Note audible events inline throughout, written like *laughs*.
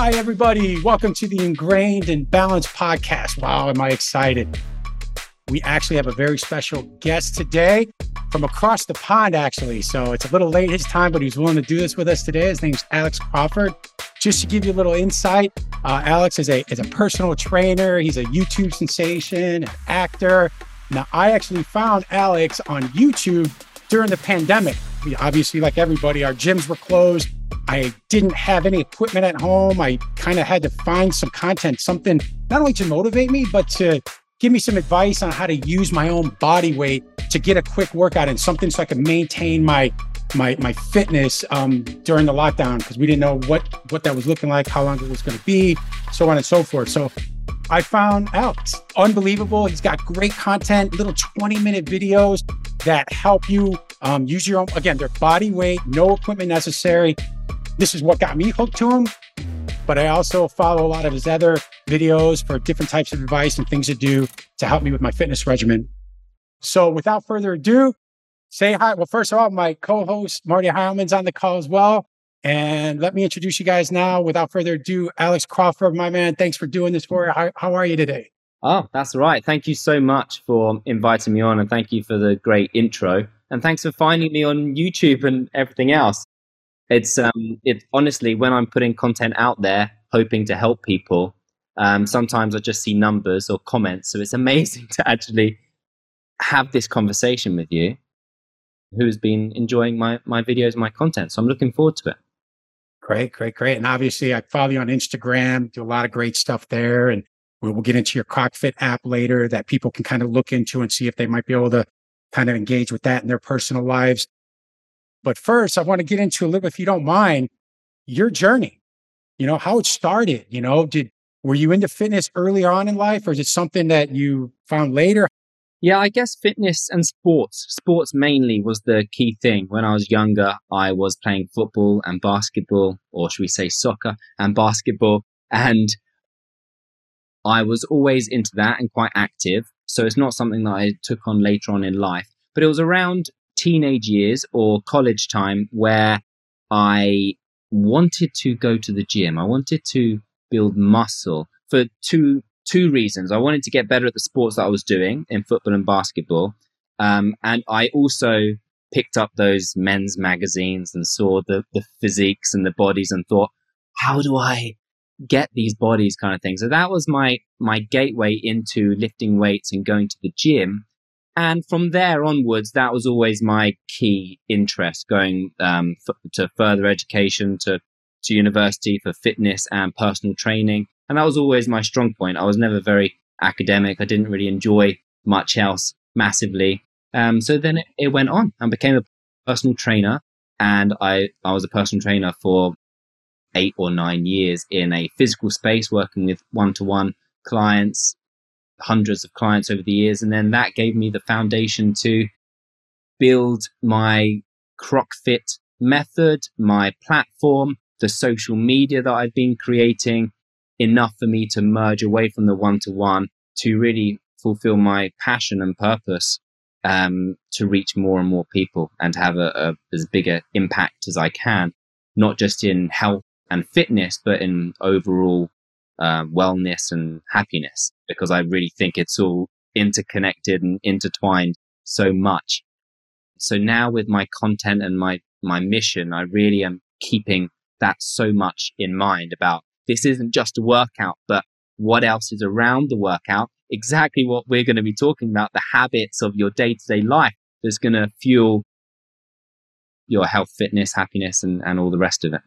Hi, everybody. Welcome to the Ingrained and Balanced podcast. Wow, am I excited! We actually have a very special guest today from across the pond, actually. So it's a little late his time, but he's willing to do this with us today. His name's Alex Crockford. Just to give you a little insight, uh, Alex is a, is a personal trainer. He's a YouTube sensation, an actor. Now, I actually found Alex on YouTube during the pandemic. We, obviously, like everybody, our gyms were closed. I didn't have any equipment at home. I kind of had to find some content, something not only to motivate me, but to give me some advice on how to use my own body weight to get a quick workout and something so I could maintain my my my fitness um, during the lockdown because we didn't know what what that was looking like, how long it was going to be, so on and so forth. So I found out unbelievable. He's got great content, little 20 minute videos that help you um, use your own. Again, their body weight, no equipment necessary. This is what got me hooked to him. But I also follow a lot of his other videos for different types of advice and things to do to help me with my fitness regimen. So without further ado, say hi. Well, first of all, my co-host Marty Heilman's on the call as well. And let me introduce you guys now. Without further ado, Alex Crockford, my man. Thanks for doing this for you. How, how are you today? Oh, that's right. Thank you so much for inviting me on, and thank you for the great intro. And thanks for finding me on YouTube and everything else. It's um, it honestly when I'm putting content out there, hoping to help people. Um, sometimes I just see numbers or comments, so it's *laughs* amazing to actually have this conversation with you who's been enjoying my, my videos, my content. So I'm looking forward to it. Great, great, great. And obviously, I follow you on Instagram, do a lot of great stuff there. And we'll, we'll get into your CrockFit app later that people can kind of look into and see if they might be able to kind of engage with that in their personal lives. But first, I want to get into a little, if you don't mind, your journey. You know, how it started. You know, did were you into fitness early on in life, or is it something that you found later? Yeah, I guess fitness and sports. Sports mainly was the key thing. When I was younger, I was playing football and basketball, or should we say soccer and basketball. And I was always into that and quite active. So it's not something that I took on later on in life. But it was around teenage years or college time where I wanted to go to the gym. I wanted to build muscle for two two reasons. I wanted to get better at the sports that I was doing in football and basketball. Um, and I also picked up those men's magazines and saw the, the physiques and the bodies and thought, how do I get these bodies kind of thing? So that was my, my gateway into lifting weights and going to the gym. And from there onwards, that was always my key interest going um, f- to further education, to, to university for fitness and personal training. And that was always my strong point. I was never very academic. I didn't really enjoy much else massively. Um, so then it, it went on and became a personal trainer. And I, I was a personal trainer for eight or nine years in a physical space, working with one to one clients, hundreds of clients over the years. And then that gave me the foundation to build my CrockFit method, my platform, the social media that I've been creating, enough for me to merge away from the one to one to really fulfill my passion and purpose um, to reach more and more people and have a, a, as big an impact as I can, not just in health and fitness, but in overall uh, wellness and happiness, because I really think it's all interconnected and intertwined so much. So now with my content and my, my mission, I really am keeping that so much in mind about this isn't just a workout, but what else is around the workout? Exactly what we're going to be talking about, the habits of your day to day life that's going to fuel your health, fitness, happiness, and, and all the rest of it.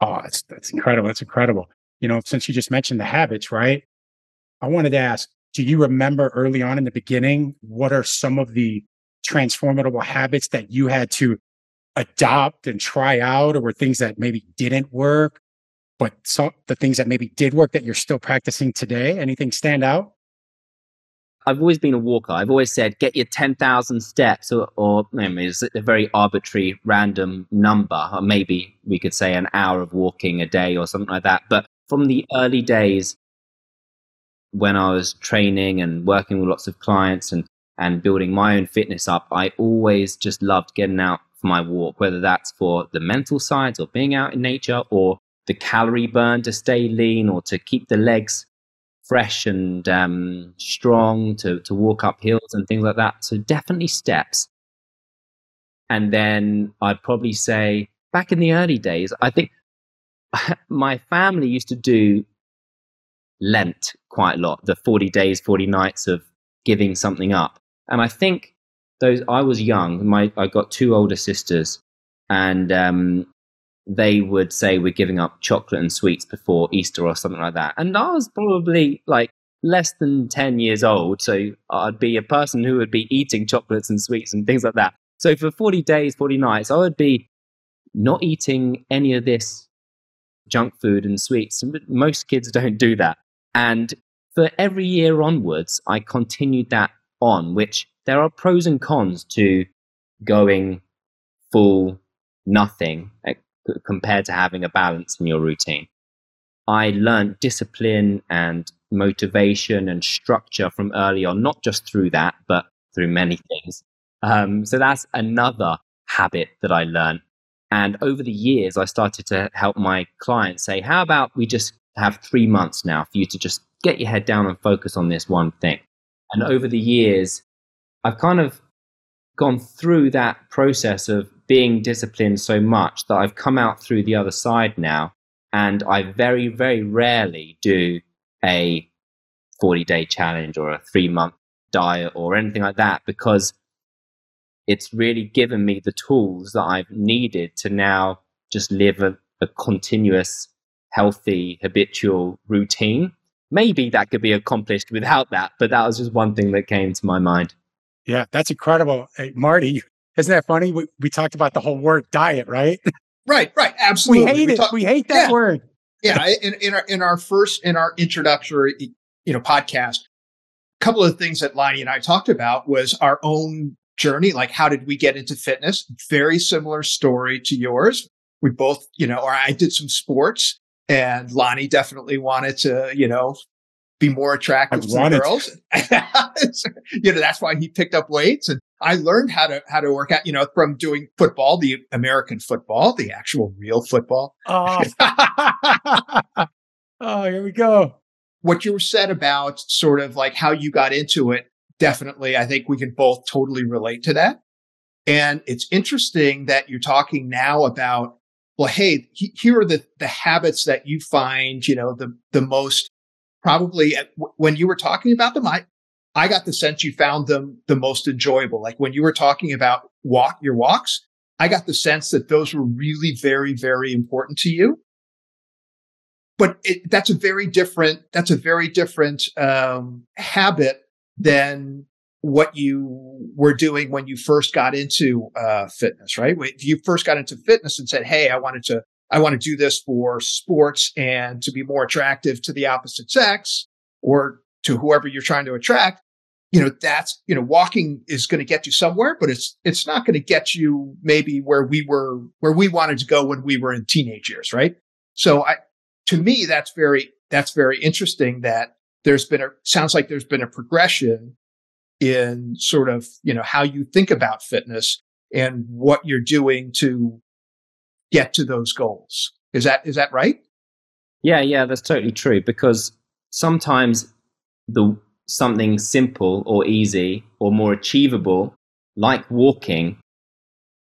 Oh, that's, that's incredible. That's incredible. You know, since you just mentioned the habits, right? I wanted to ask, do you remember early on in the beginning, what are some of the transformable habits that you had to adopt and try out or were things that maybe didn't work but some the things that maybe did work that you're still practicing today anything stand out I've always been a walker. I've always said get your 10,000 steps or, or maybe it's a very arbitrary random number. Or maybe we could say an hour of walking a day or something like that. But from the early days when I was training and working with lots of clients and, and building my own fitness up, I always just loved getting out for my walk, whether that's for the mental sides or being out in nature or the calorie burn to stay lean or to keep the legs fresh and um, strong to, to walk up hills and things like that. So definitely steps. And then I'd probably say back in the early days, I think *laughs* my family used to do Lent quite a lot, the 40 days, 40 nights of giving something up. And I think those, I was young, my, I got two older sisters and um, they would say we're giving up chocolate and sweets before Easter or something like that. And I was probably like less than 10 years old. So I'd be a person who would be eating chocolates and sweets and things like that. So for 40 days, 40 nights, I would be not eating any of this junk food and sweets. Most kids don't do that. And for every year onwards, I continued that on, which there are pros and cons to going full nothing eh, compared to having a balance in your routine. I learned discipline and motivation and structure from early on, not just through that, but through many things. Um, so that's another habit that I learned. And over the years, I started to help my clients say, how about we just have three months now for you to just get your head down and focus on this one thing? And over the years, I've kind of gone through that process of being disciplined so much that I've come out through the other side now. And I very, very rarely do a 40 day challenge or a three month diet or anything like that because it's really given me the tools that I've needed to now just live a, a continuous, healthy, habitual routine. Maybe that could be accomplished without that, but that was just one thing that came to my mind. Yeah, that's incredible. Hey, Marty, isn't that funny? We, we talked about the whole word diet, right? *laughs* Right, right. Absolutely. We hate we it. Talk, we hate that yeah. word. yeah. In, in, our, in our first, in our introductory, you know, podcast, a couple of things that Lonnie and I talked about was our own journey. Like, how did we get into fitness? Very similar story to yours. We both, you know, or I did some sports and Lonnie definitely wanted to, you know, be more attractive to girls. *laughs* you know, that's why he picked up weights and I learned how to, how to work out, you know, from doing football, the American football, the actual real football. Oh, *laughs* oh here we go. What you said about sort of like how you got into it definitely, I think we can both totally relate to that. And it's interesting that you're talking now about, well, hey, here are the, the habits that you find, you know, the, the most probably when you were talking about them, I, I got the sense you found them the most enjoyable. Like when you were talking about walk your walks, I got the sense that those were really very, very important to you. But it, that's a very different, that's a very different um, habit than what you were doing when you first got into uh, fitness, right? If you first got into fitness and said, "Hey, I wanted to, I want to do this for sports and to be more attractive to the opposite sex or to whoever you're trying to attract," you know, that's you know, walking is going to get you somewhere, but it's it's not going to get you maybe where we were, where we wanted to go when we were in teenage years, right? So, I, to me, that's very that's very interesting that there's been a sounds like there's been a progression in sort of you know how you think about fitness and what you're doing to get to those goals. Is that is that right? Yeah yeah that's totally true because sometimes the something simple or easy or more achievable like walking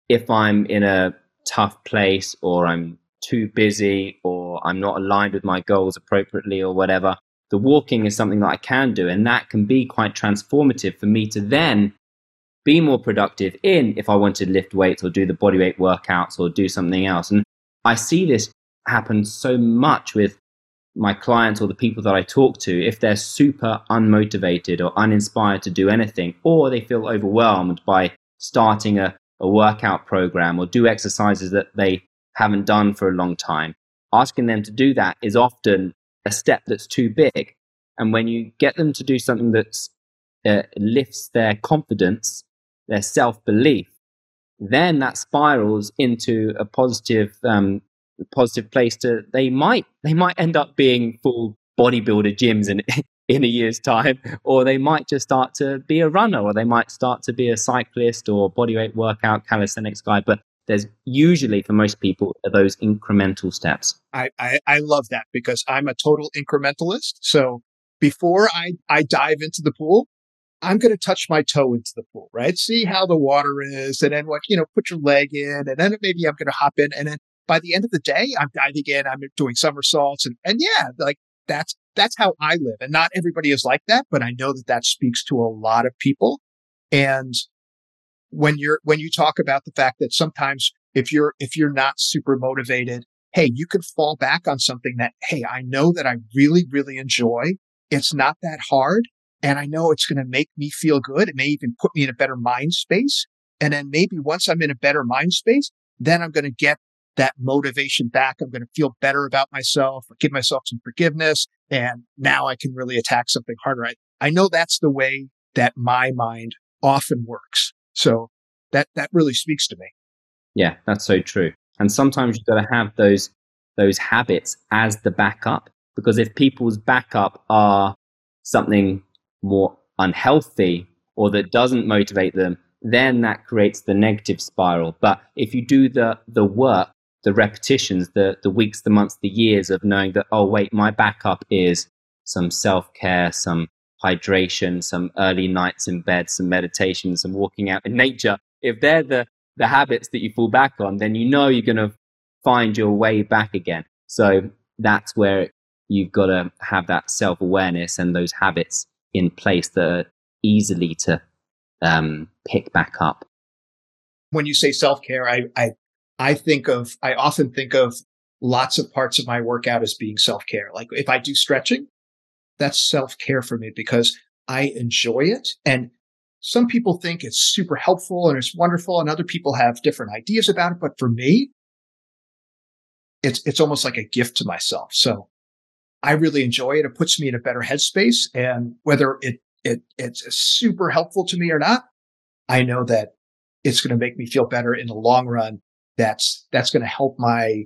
if i'm in a tough place or i'm too busy or i'm not aligned with my goals appropriately or whatever the walking is something that I can do, and that can be quite transformative for me to then be more productive in if I want to lift weights or do the bodyweight workouts or do something else. And I see this happen so much with my clients or the people that I talk to if they're super unmotivated or uninspired to do anything, or they feel overwhelmed by starting a, a workout program or do exercises that they haven't done for a long time. Asking them to do that is often a step that's too big. And when you get them to do something that uh, lifts their confidence, their self belief, then that spirals into a positive, um, positive place. To they might they might end up being full bodybuilder gyms in *laughs* in a year's time, or they might just start to be a runner, or they might start to be a cyclist or bodyweight workout calisthenics guy. But there's usually for most people those incremental steps. I, I, I love that because I'm a total incrementalist. So before I, I dive into the pool, I'm going to touch my toe into the pool, right? See how the water is and then what, you know, put your leg in and then maybe I'm going to hop in. And then by the end of the day, I'm diving in, I'm doing somersaults and, and yeah, like that's, that's how I live. And not everybody is like that, but I know that that speaks to a lot of people. And when you're, when you talk about the fact that sometimes if you're, if you're not super motivated, Hey, you can fall back on something that, Hey, I know that I really, really enjoy. It's not that hard. And I know it's going to make me feel good. It may even put me in a better mind space. And then maybe once I'm in a better mind space, then I'm going to get that motivation back. I'm going to feel better about myself, or give myself some forgiveness. And now I can really attack something harder. I, I know that's the way that my mind often works. So that, that really speaks to me. Yeah, that's so true. And sometimes you've got to have those, those habits as the backup because if people's backup are something more unhealthy or that doesn't motivate them, then that creates the negative spiral. But if you do the, the work the repetitions, the the weeks, the months, the years of knowing that oh wait, my backup is some self care, some hydration, some early nights in bed, some meditation, some walking out in nature. If they're the the habits that you fall back on, then you know you're going to find your way back again. So that's where you've got to have that self awareness and those habits in place that are easily to um, pick back up. When you say self care, I, I I think of, I often think of lots of parts of my workout as being self care. Like if I do stretching, that's self care for me because I enjoy it. And some people think it's super helpful and it's wonderful and other people have different ideas about it. But for me, it's, it's almost like a gift to myself. So I really enjoy it. It puts me in a better headspace. And whether it, it, it's super helpful to me or not, I know that it's going to make me feel better in the long run that's that's going to help my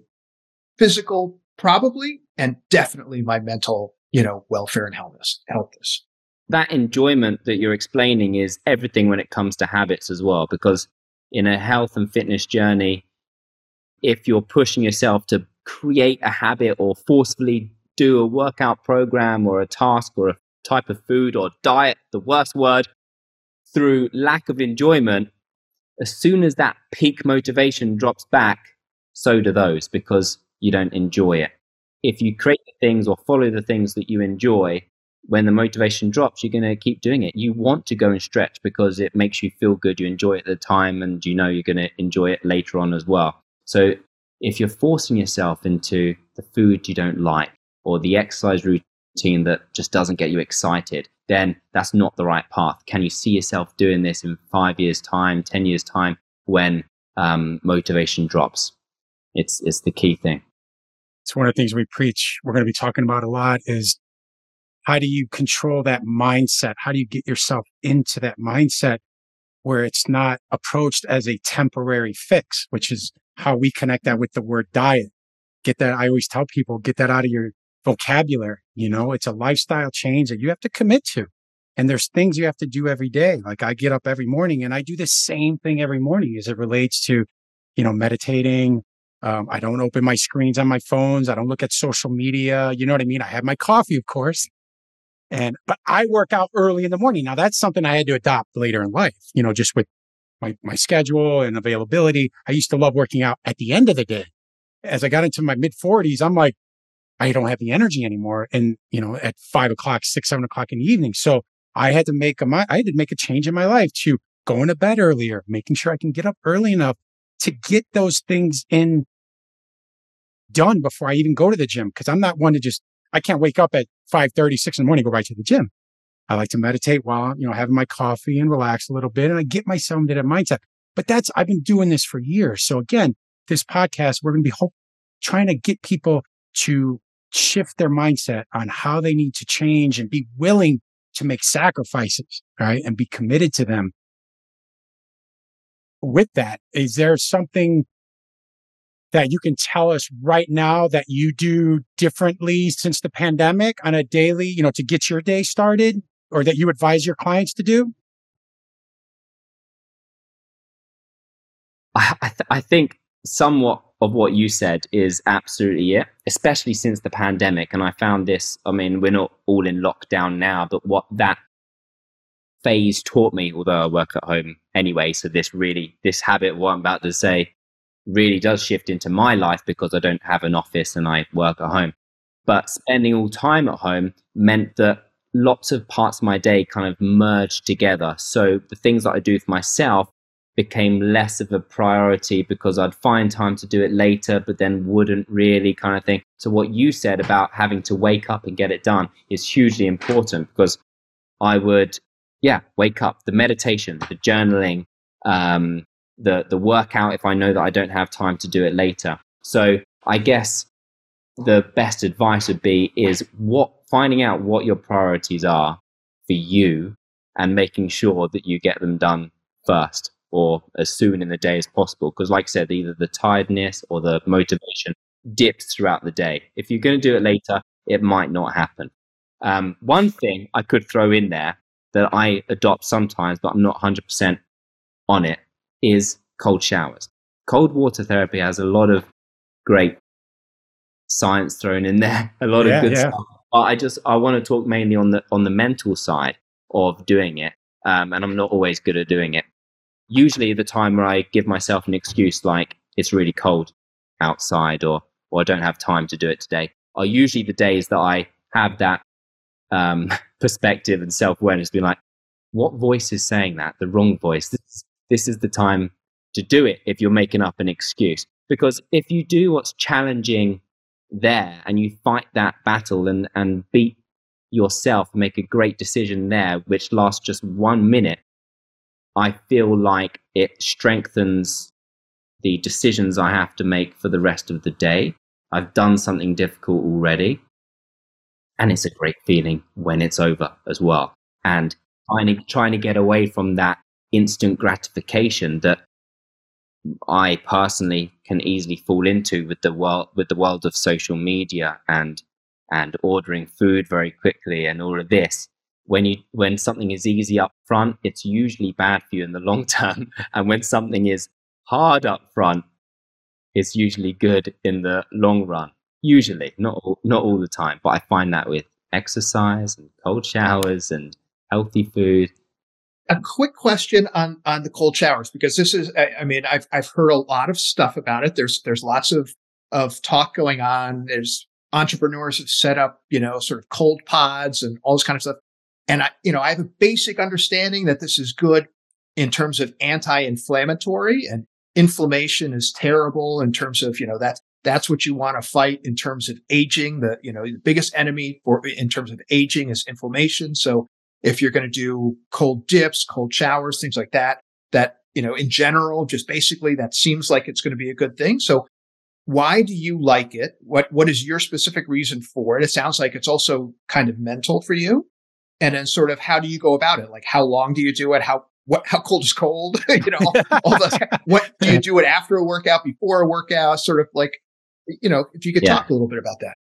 physical probably and definitely my mental you know welfare and healthness healthness that enjoyment that you're explaining is everything when it comes to habits as well because in a health and fitness journey if you're pushing yourself to create a habit or forcefully do a workout program or a task or a type of food or diet the worst word through lack of enjoyment as soon as that peak motivation drops back, so do those because you don't enjoy it. If you create the things or follow the things that you enjoy, when the motivation drops, you're going to keep doing it. You want to go and stretch because it makes you feel good. You enjoy it at the time and you know you're going to enjoy it later on as well. So if you're forcing yourself into the food you don't like or the exercise routine that just doesn't get you excited, then that's not the right path. Can you see yourself doing this in five years' time, 10 years' time when um, motivation drops? It's, it's the key thing. It's one of the things we preach. We're going to be talking about a lot is how do you control that mindset? How do you get yourself into that mindset where it's not approached as a temporary fix, which is how we connect that with the word diet. Get that. I always tell people, get that out of your vocabulary. You know, it's a lifestyle change that you have to commit to. And there's things you have to do every day. Like I get up every morning and I do the same thing every morning as it relates to, you know, meditating. Um, I don't open my screens on my phones. I don't look at social media. You know what I mean? I have my coffee, of course. And, but I work out early in the morning. Now that's something I had to adopt later in life, you know, just with my, my schedule and availability. I used to love working out at the end of the day. As I got into my mid forties, I'm like, I don't have the energy anymore. And, you know, at five o'clock, six, seven o'clock in the evening. So I had to make a, I had to make a change in my life to going to bed earlier, making sure I can get up early enough to get those things in done before I even go to the gym. Cause I'm not one to just, I can't wake up at 5 30, 6 in the morning, go right to the gym. I like to meditate while, you know, having my coffee and relax a little bit. And I get myself into that mindset. But that's, I've been doing this for years. So again, this podcast, we're going to be hope, trying to get people to shift their mindset on how they need to change and be willing to make sacrifices, right? And be committed to them. With that, is there something that you can tell us right now that you do differently since the pandemic on a daily, you know, to get your day started or that you advise your clients to do? I, th- I think somewhat of what you said is absolutely it, especially since the pandemic. And I found this, I mean, we're not all in lockdown now, but what that phase taught me, although I work at home anyway, so this really, this habit, what I'm about to say, really does shift into my life because I don't have an office and I work at home. But spending all time at home meant that lots of parts of my day kind of merged together. So the things that I do for myself became less of a priority because I'd find time to do it later, but then wouldn't really kind of think. So, what you said about having to wake up and get it done is hugely important because I would, yeah, wake up, the meditation, the journaling, um, the, the workout if I know that I don't have time to do it later. So, I guess the best advice would be is what finding out what your priorities are for you and making sure that you get them done first or as soon in the day as possible. Because, like I said, either the tiredness or the motivation dips throughout the day. If you're going to do it later, it might not happen. Um, one thing I could throw in there that I adopt sometimes, but I'm not 100% on it, is cold showers. Cold water therapy has a lot of great science thrown in there, *laughs* a lot yeah, of good yeah. stuff. But I just I want to talk mainly on the on the mental side of doing it, um, and I'm not always good at doing it usually the time where I give myself an excuse like it's really cold outside or or I don't have time to do it today are usually the days that I have that um, perspective and self awareness, being like, what voice is saying that? The wrong voice. This, this is the time to do it if you're making up an excuse. Because if you do what's challenging there and you fight that battle and, and beat yourself, make a great decision there, which lasts just one minute, I feel like it strengthens the decisions I have to make for the rest of the day. I've done something difficult already. And it's a great feeling when it's over as well. And trying to, trying to get away from that instant gratification that I personally can easily fall into with the world with the world of social media and and ordering food very quickly and all of this when you when something is easy up front, it's usually bad for you in the long *laughs* term. And when something is hard up front, it's usually good in the long run. Usually, not all, not all the time, but I find that with exercise and cold showers and healthy food. A quick question on on the cold showers because this is I, I mean I've I've heard a lot of stuff about it. There's there's lots of of talk going on. There's entrepreneurs have set up, you know, sort of cold pods and all this kind of stuff. And I, you know, I have a basic understanding that this is good in terms of anti-inflammatory and inflammation is terrible in terms of, you know, that's, that's what you want to fight in terms of aging. The, you know, the biggest enemy for, in terms of aging is inflammation. So if you're going to do cold dips, cold showers, things like that, that, you know, in general, just basically that seems like it's going to be a good thing. So why do you like it? What, what is your specific reason for it? It sounds like it's also kind of mental for you and then sort of how do you go about it? Like how long do you do it? How what how cold is cold? *laughs* you know, all, all what do you *laughs* do it after a workout, before a workout? Sort of like you know, if you could yeah. talk a little bit about that.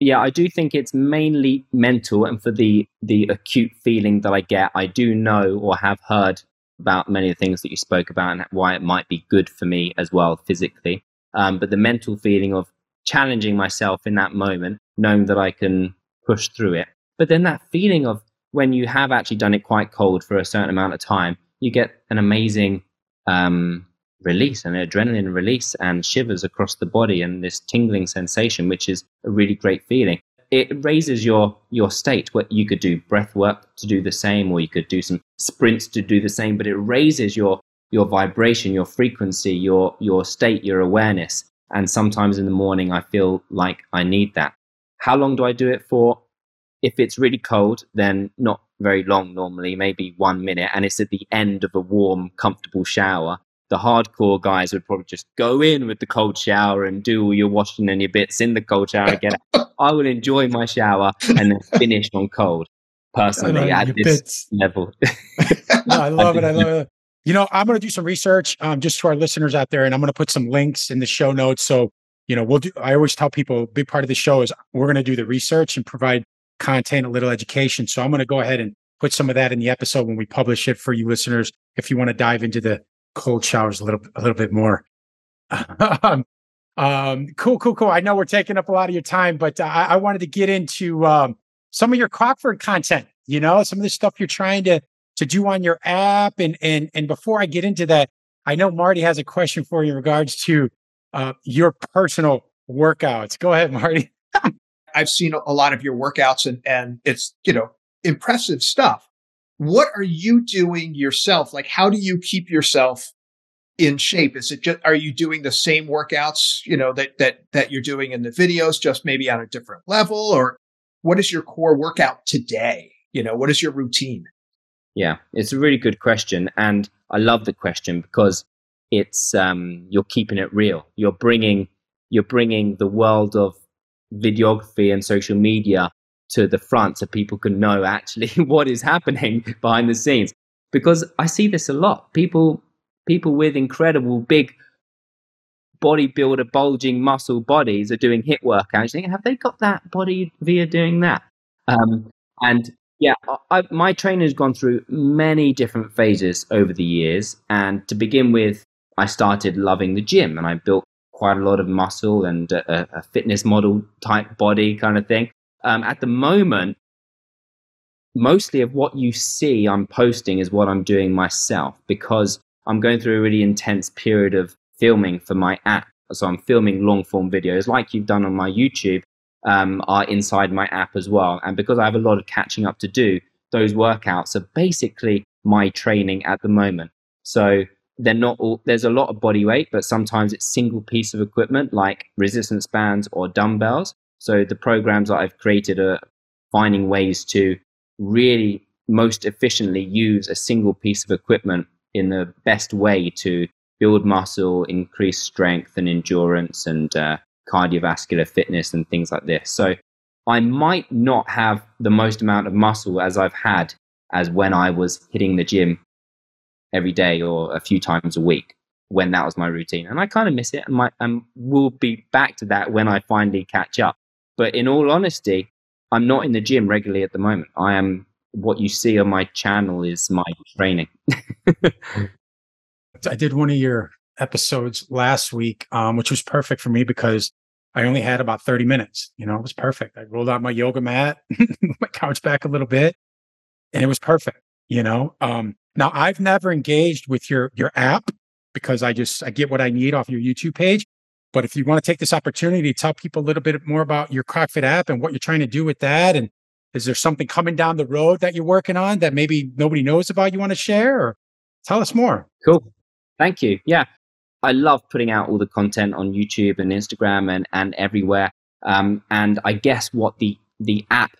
Yeah, I do think it's mainly mental, and for the the acute feeling that I get, I do know or have heard about many of the things that you spoke about and why it might be good for me as well physically. Um, but the mental feeling of challenging myself in that moment, knowing that I can push through it. But then that feeling of when you have actually done it quite cold for a certain amount of time, you get an amazing um, release, an adrenaline release, and shivers across the body, and this tingling sensation, which is a really great feeling. It raises your your state. What you could do breath work to do the same, or you could do some sprints to do the same. But it raises your your vibration, your frequency, your your state, your awareness. And sometimes in the morning, I feel like I need that. How long do I do it for? If it's really cold, then not very long normally, maybe one minute, and it's at the end of a warm, comfortable shower. The hardcore guys would probably just go in with the cold shower and do all your washing and your bits in the cold shower again. *laughs* I will enjoy my shower and then finish on cold personally at this bits. level. *laughs* no, I love it. I love it. You know, I'm going to do some research um, just to our listeners out there, and I'm going to put some links in the show notes. So, you know, we'll do, I always tell people a big part of the show is we're going to do the research and provide content, a little education. So I'm going to go ahead and put some of that in the episode when we publish it for you listeners. If you want to dive into the cold showers a little a little bit more. *laughs* um, um, cool, cool, cool. I know we're taking up a lot of your time, but uh, I, I wanted to get into um, some of your Crockford content. You know, some of the stuff you're trying to to do on your app, and and and before I get into that, I know Marty has a question for you in regards to uh, your personal workouts. Go ahead, Marty. *laughs* I've seen a lot of your workouts, and and it's you know impressive stuff. What are you doing yourself? Like, how do you keep yourself in shape? Is it just are you doing the same workouts, you know, that that that you're doing in the videos, just maybe on a different level, or what is your core workout today? You know, what is your routine? Yeah, it's a really good question, and I love the question because it's um, you're keeping it real. You're bringing you're bringing the world of videography and social media to the front so people can know actually *laughs* what is happening *laughs* behind the scenes. Because i see this a lot. People people with incredible big bodybuilder bulging muscle bodies are doing HIIT workouts think, have they got that body via doing that? Um, and yeah I, my trainer has gone through many different phases over the years. And to begin with i started loving the gym and i built quite a lot of muscle and a, a fitness model type body kind of thing um, at the moment, mostly of what you see I'm posting is what I'm doing myself because I'm going through a really intense period of filming for my app. So I'm filming long form videos like you've done on my YouTube um, are inside my app as well. And because I have a lot of catching up to do, those workouts are basically my training at the moment. So they're not all, there's a lot of body weight, but sometimes it's single piece of equipment like resistance bands or dumbbells. So the programs that I've created are finding ways to really most efficiently use a single piece of equipment in the best way to build muscle, increase strength and endurance and uh, cardiovascular fitness and things like this. So I might not have the most amount of muscle as I've had as when I was hitting the gym every day or a few times a week when that was my routine. And I kind of miss it and, my, and we'll be back to that when I finally catch up. But in all honesty, I'm not in the gym regularly at the moment. I am what you see on my channel is my training. *laughs* I did one of your episodes last week, um, which was perfect for me because I only had about 30 minutes. You know, it was perfect. I rolled out my yoga mat, *laughs* my couch back a little bit, and it was perfect. You know, um, now I've never engaged with your your app because I just I get what I need off your YouTube page. But if you want to take this opportunity to tell people a little bit more about your CrockFit app and what you're trying to do with that, and is there something coming down the road that you're working on that maybe nobody knows about you want to share, or tell us more? Cool. Thank you. Yeah, I love putting out all the content on YouTube and Instagram and and everywhere. Um, and I guess what the the app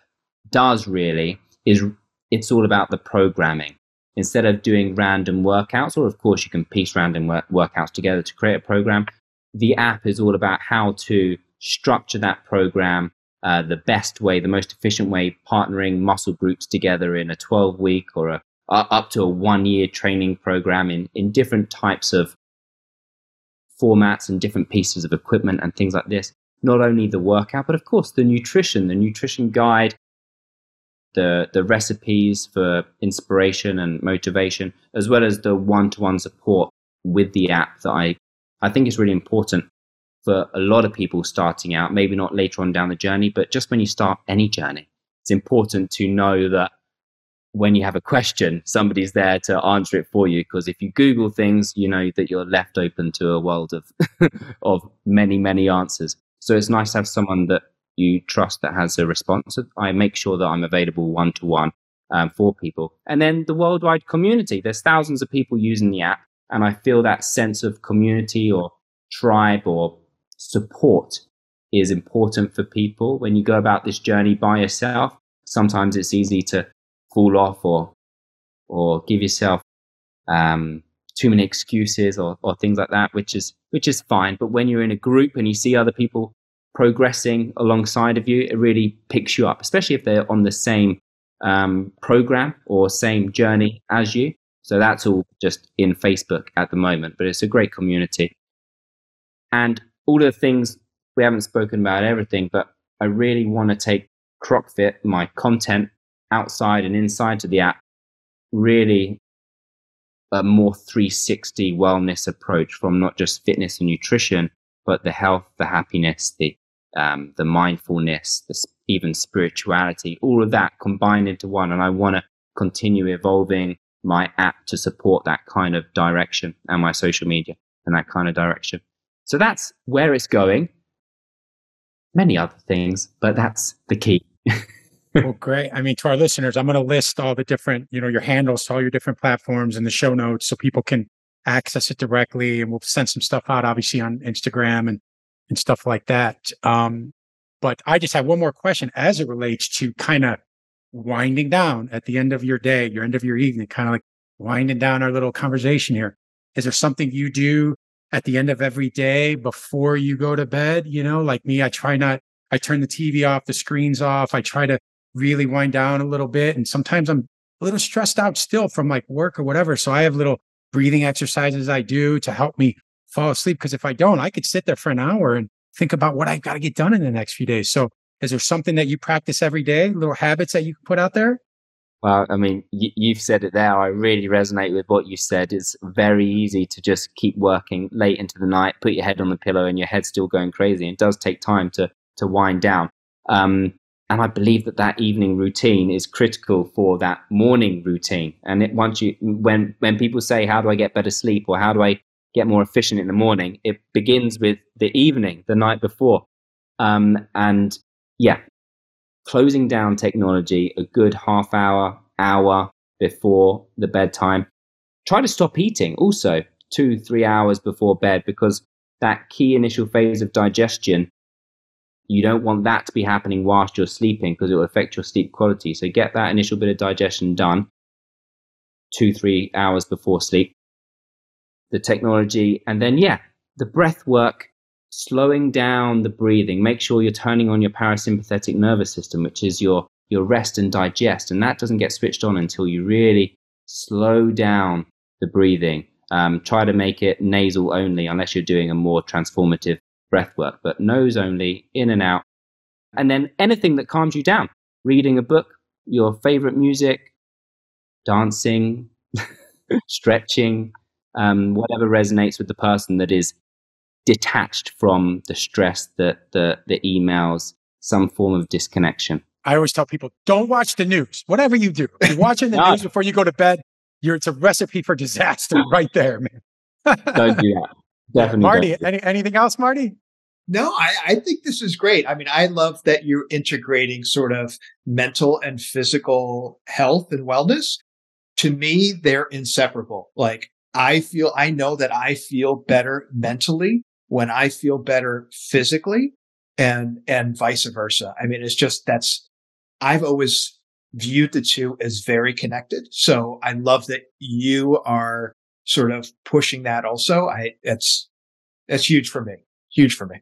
does really is it's all about the programming. Instead of doing random workouts, or of course you can piece random work- workouts together to create a program, the app is all about how to structure that program uh, the best way, the most efficient way, partnering muscle groups together in a 12 week or a, uh, up to a one year training program in, in different types of formats and different pieces of equipment and things like this. Not only the workout, but of course the nutrition, the nutrition guide, the, the recipes for inspiration and motivation, as well as the one to one support with the app that I I think it's really important for a lot of people starting out, maybe not later on down the journey, but just when you start any journey, it's important to know that when you have a question, somebody's there to answer it for you. Because if you Google things, you know that you're left open to a world of *laughs* of many, many answers. So it's nice to have someone that you trust that has a response. I make sure that I'm available one to one for people. And then the worldwide community. There's thousands of people using the app. And I feel that sense of community or tribe or support is important for people. When you go about this journey by yourself, sometimes it's easy to fall off or or give yourself um, too many excuses or, or things like that, which is which is fine. But when you're in a group and you see other people progressing alongside of you, it really picks you up, especially if they're on the same um, program or same journey as you. So that's all just in Facebook at the moment, but it's a great community. And all the things we haven't spoken about everything, but I really want to take CrockFit, my content outside and inside to the app, really a more 360 wellness approach from not just fitness and nutrition, but the health, the happiness, the um, the mindfulness, the, even spirituality, all of that combined into one. And I want to continue evolving my app to support that kind of direction and my social media and that kind of direction. So that's where it's going. Many other things, but that's the key. *laughs* well, great. I mean, to our listeners, I'm going to list all the different, you know, your handles to all your different platforms in the show notes so people can access it directly. And we'll send some stuff out, obviously, on Instagram and, and stuff like that. Um, but I just have one more question as it relates to kind of winding down at the end of your day, your end of your evening, kind of like winding down our little conversation here. Is there something you do at the end of every day before you go to bed? You know, like me, I try not, I turn the TV off, the screens off. I try to really wind down a little bit. And sometimes I'm a little stressed out still from like work or whatever. So I have little breathing exercises I do to help me fall asleep. Cause if I don't, I could sit there for an hour and think about what I've got to get done in the next few days. So is there something that you practice every day, little habits that you can put out there? Well, I mean, you've said it there. I really resonate with what you said. It's very easy to just keep working late into the night, put your head on the pillow, and your head's still going crazy. It does take time to to wind down. Um, and I believe that that evening routine is critical for that morning routine. And it, once you, when, when people say, how do I get better sleep or how do I get more efficient in the morning? It begins with the evening, the night before. Um, and yeah, closing down technology a good half hour, hour before the bedtime. Try to stop eating also two, three hours before bed because that key initial phase of digestion you don't want that to be happening whilst you're sleeping because it will affect your sleep quality. So get that initial bit of digestion done two, three hours before sleep. The technology, and then, yeah, the breath work, slowing down the breathing. Make sure you're turning on your parasympathetic nervous system, which is your, your rest and digest. And that doesn't get switched on until you really slow down the breathing. Um, try to make it nasal only unless you're doing a more transformative breath work, but nose only, in and out. And then anything that calms you down, reading a book, your favorite music, dancing, *laughs* stretching, um, whatever resonates with the person that is detached from the stress, the, the, the emails, some form of disconnection. I always tell people, don't watch the news. Whatever you do, you're watching the *laughs* news before you go to bed. You're, it's a recipe for disaster *laughs* right there, man. don't do that. *laughs* Definitely. Marty, any, anything else, Marty? No, I, I think this is great. I mean, I love that you're integrating sort of mental and physical health and wellness. To me, they're inseparable. Like I feel, I know that I feel better mentally when I feel better physically and, and vice versa. I mean, it's just that's, I've always viewed the two as very connected. So I love that you are sort of pushing that also. I, it's, that's huge for me. Huge for me.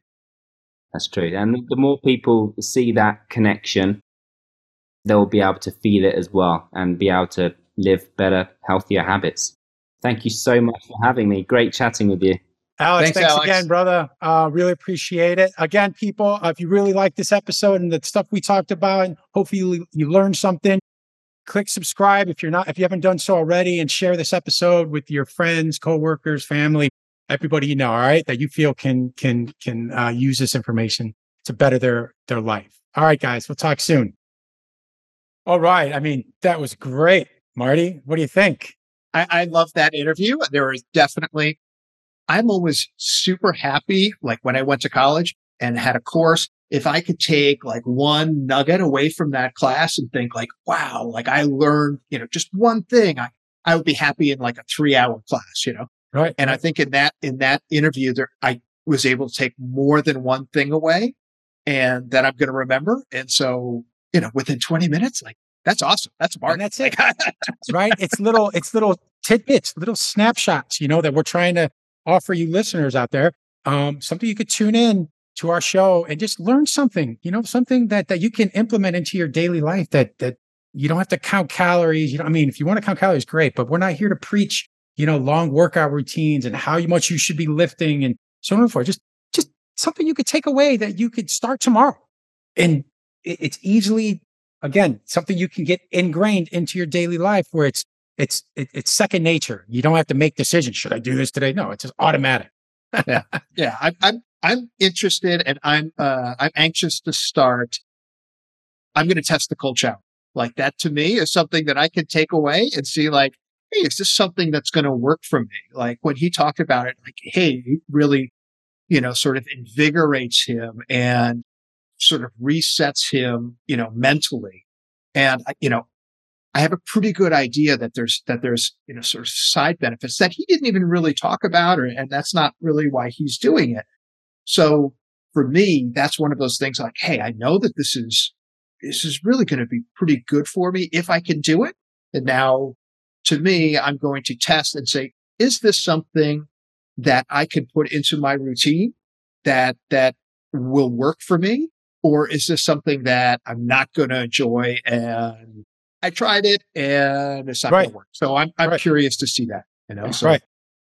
That's true. And the more people see that connection, they'll be able to feel it as well and be able to live better, healthier habits. Thank you so much for having me. Great chatting with you. Alex, thanks, thanks Alex. again, brother. Uh, really appreciate it. Again, people, uh, if you really like this episode and the stuff we talked about, and hopefully you, you learned something, click subscribe if you're not, if you haven't done so already, and share this episode with your friends, coworkers, family everybody you know, all right, that you feel can can can uh, use this information to better their their life. All right, guys, we'll talk soon. All right. I mean, that was great, Marty. What do you think? I, I love that interview. There was definitely. I'm always super happy, like when I went to college and had a course. If I could take like one nugget away from that class and think like, wow, like I learned, you know, just one thing, I, I would be happy in like a three hour class, you know? Right. And I think in that, in that interview there, I was able to take more than one thing away and that I'm going to remember. And so, you know, within 20 minutes, like that's awesome. That's smart. And that's it. right. It's little, it's little tidbits, little snapshots, you know, that we're trying to offer you listeners out there. Um, something you could tune in to our show and just learn something, you know, something that, that you can implement into your daily life that, that you don't have to count calories. You know, I mean, if you want to count calories, great, but we're not here to preach you know, long workout routines and how much you should be lifting and so on and so forth. Just, just something you could take away that you could start tomorrow. And it's easily, again, something you can get ingrained into your daily life where it's it's it, it's second nature. You don't have to make decisions. Should I do this today? No, it's just automatic. yeah, *laughs* yeah. I'm I'm I'm interested, and I'm uh I'm anxious to start. I'm going to test the cold shower. Like that to me is something that I can take away and see like, hey, is this something that's going to work for me? Like when he talked about it, like, hey, it really, you know, sort of invigorates him and sort of resets him, you know, mentally. And, you know, I have a pretty good idea that there's, that there's, you know, sort of side benefits that he didn't even really talk about, or, and that's not really why he's doing it. So for me, that's one of those things like, Hey, I know that this is, this is really going to be pretty good for me if I can do it. And now to me, I'm going to test and say, is this something that I can put into my routine that, that will work for me? Or is this something that I'm not going to enjoy and I tried it and it's not right. going to work? So I'm, I'm right. curious to see that, you know? So, right.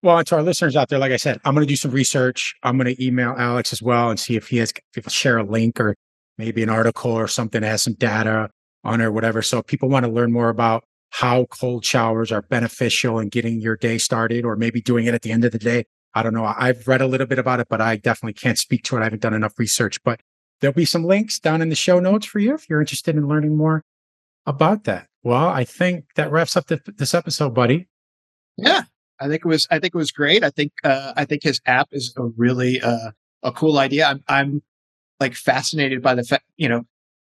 Well, to our listeners out there, like I said, I'm going to do some research. I'm going to email Alex as well and see if he has, if he'll share a link or maybe an article or something that has some data on it or whatever. So if people want to learn more about how cold showers are beneficial in getting your day started or maybe doing it at the end of the day. I don't know. I've read a little bit about it, but I definitely can't speak to it. I haven't done enough research, but there'll be some links down in the show notes for you if you're interested in learning more about that. Well, I think that wraps up the, this episode, buddy. Yeah, I think it was. I think it was great. I think. Uh, I think his app is a really uh, a cool idea. I'm. I'm like fascinated by the fact. You know,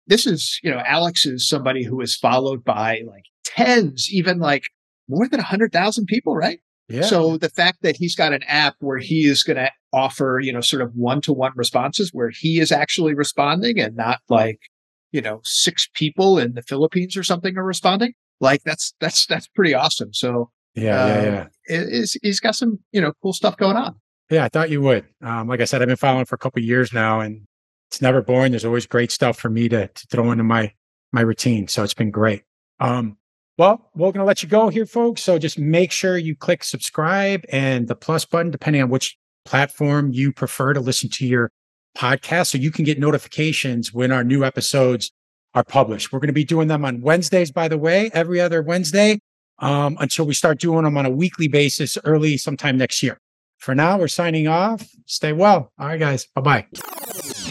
this is. You know, Alex is somebody who is followed by like tens, even like more than a hundred thousand people, right? Yeah. So the fact that he's got an app where he is going to offer, you know, sort of one to one responses where he is actually responding and not like, you know, six people in the Philippines or something are responding. Like that's, that's, that's pretty awesome. So yeah, um, yeah, yeah. It, he's got some, you know, cool stuff going on. Yeah. I thought you would. Um, like I said, I've been following for a couple years now and it's never boring. There's always great stuff for me to, to throw into my, my routine. So it's been great. Um, well, we're going to let you go here, folks. So just make sure you click subscribe and the plus button, depending on which platform you prefer to listen to your podcast, so you can get notifications when our new episodes are published. We're going to be doing them on Wednesdays, by the way, every other Wednesday um, until we start doing them on a weekly basis early sometime next year. For now, we're signing off. Stay well. All right, guys. Bye bye.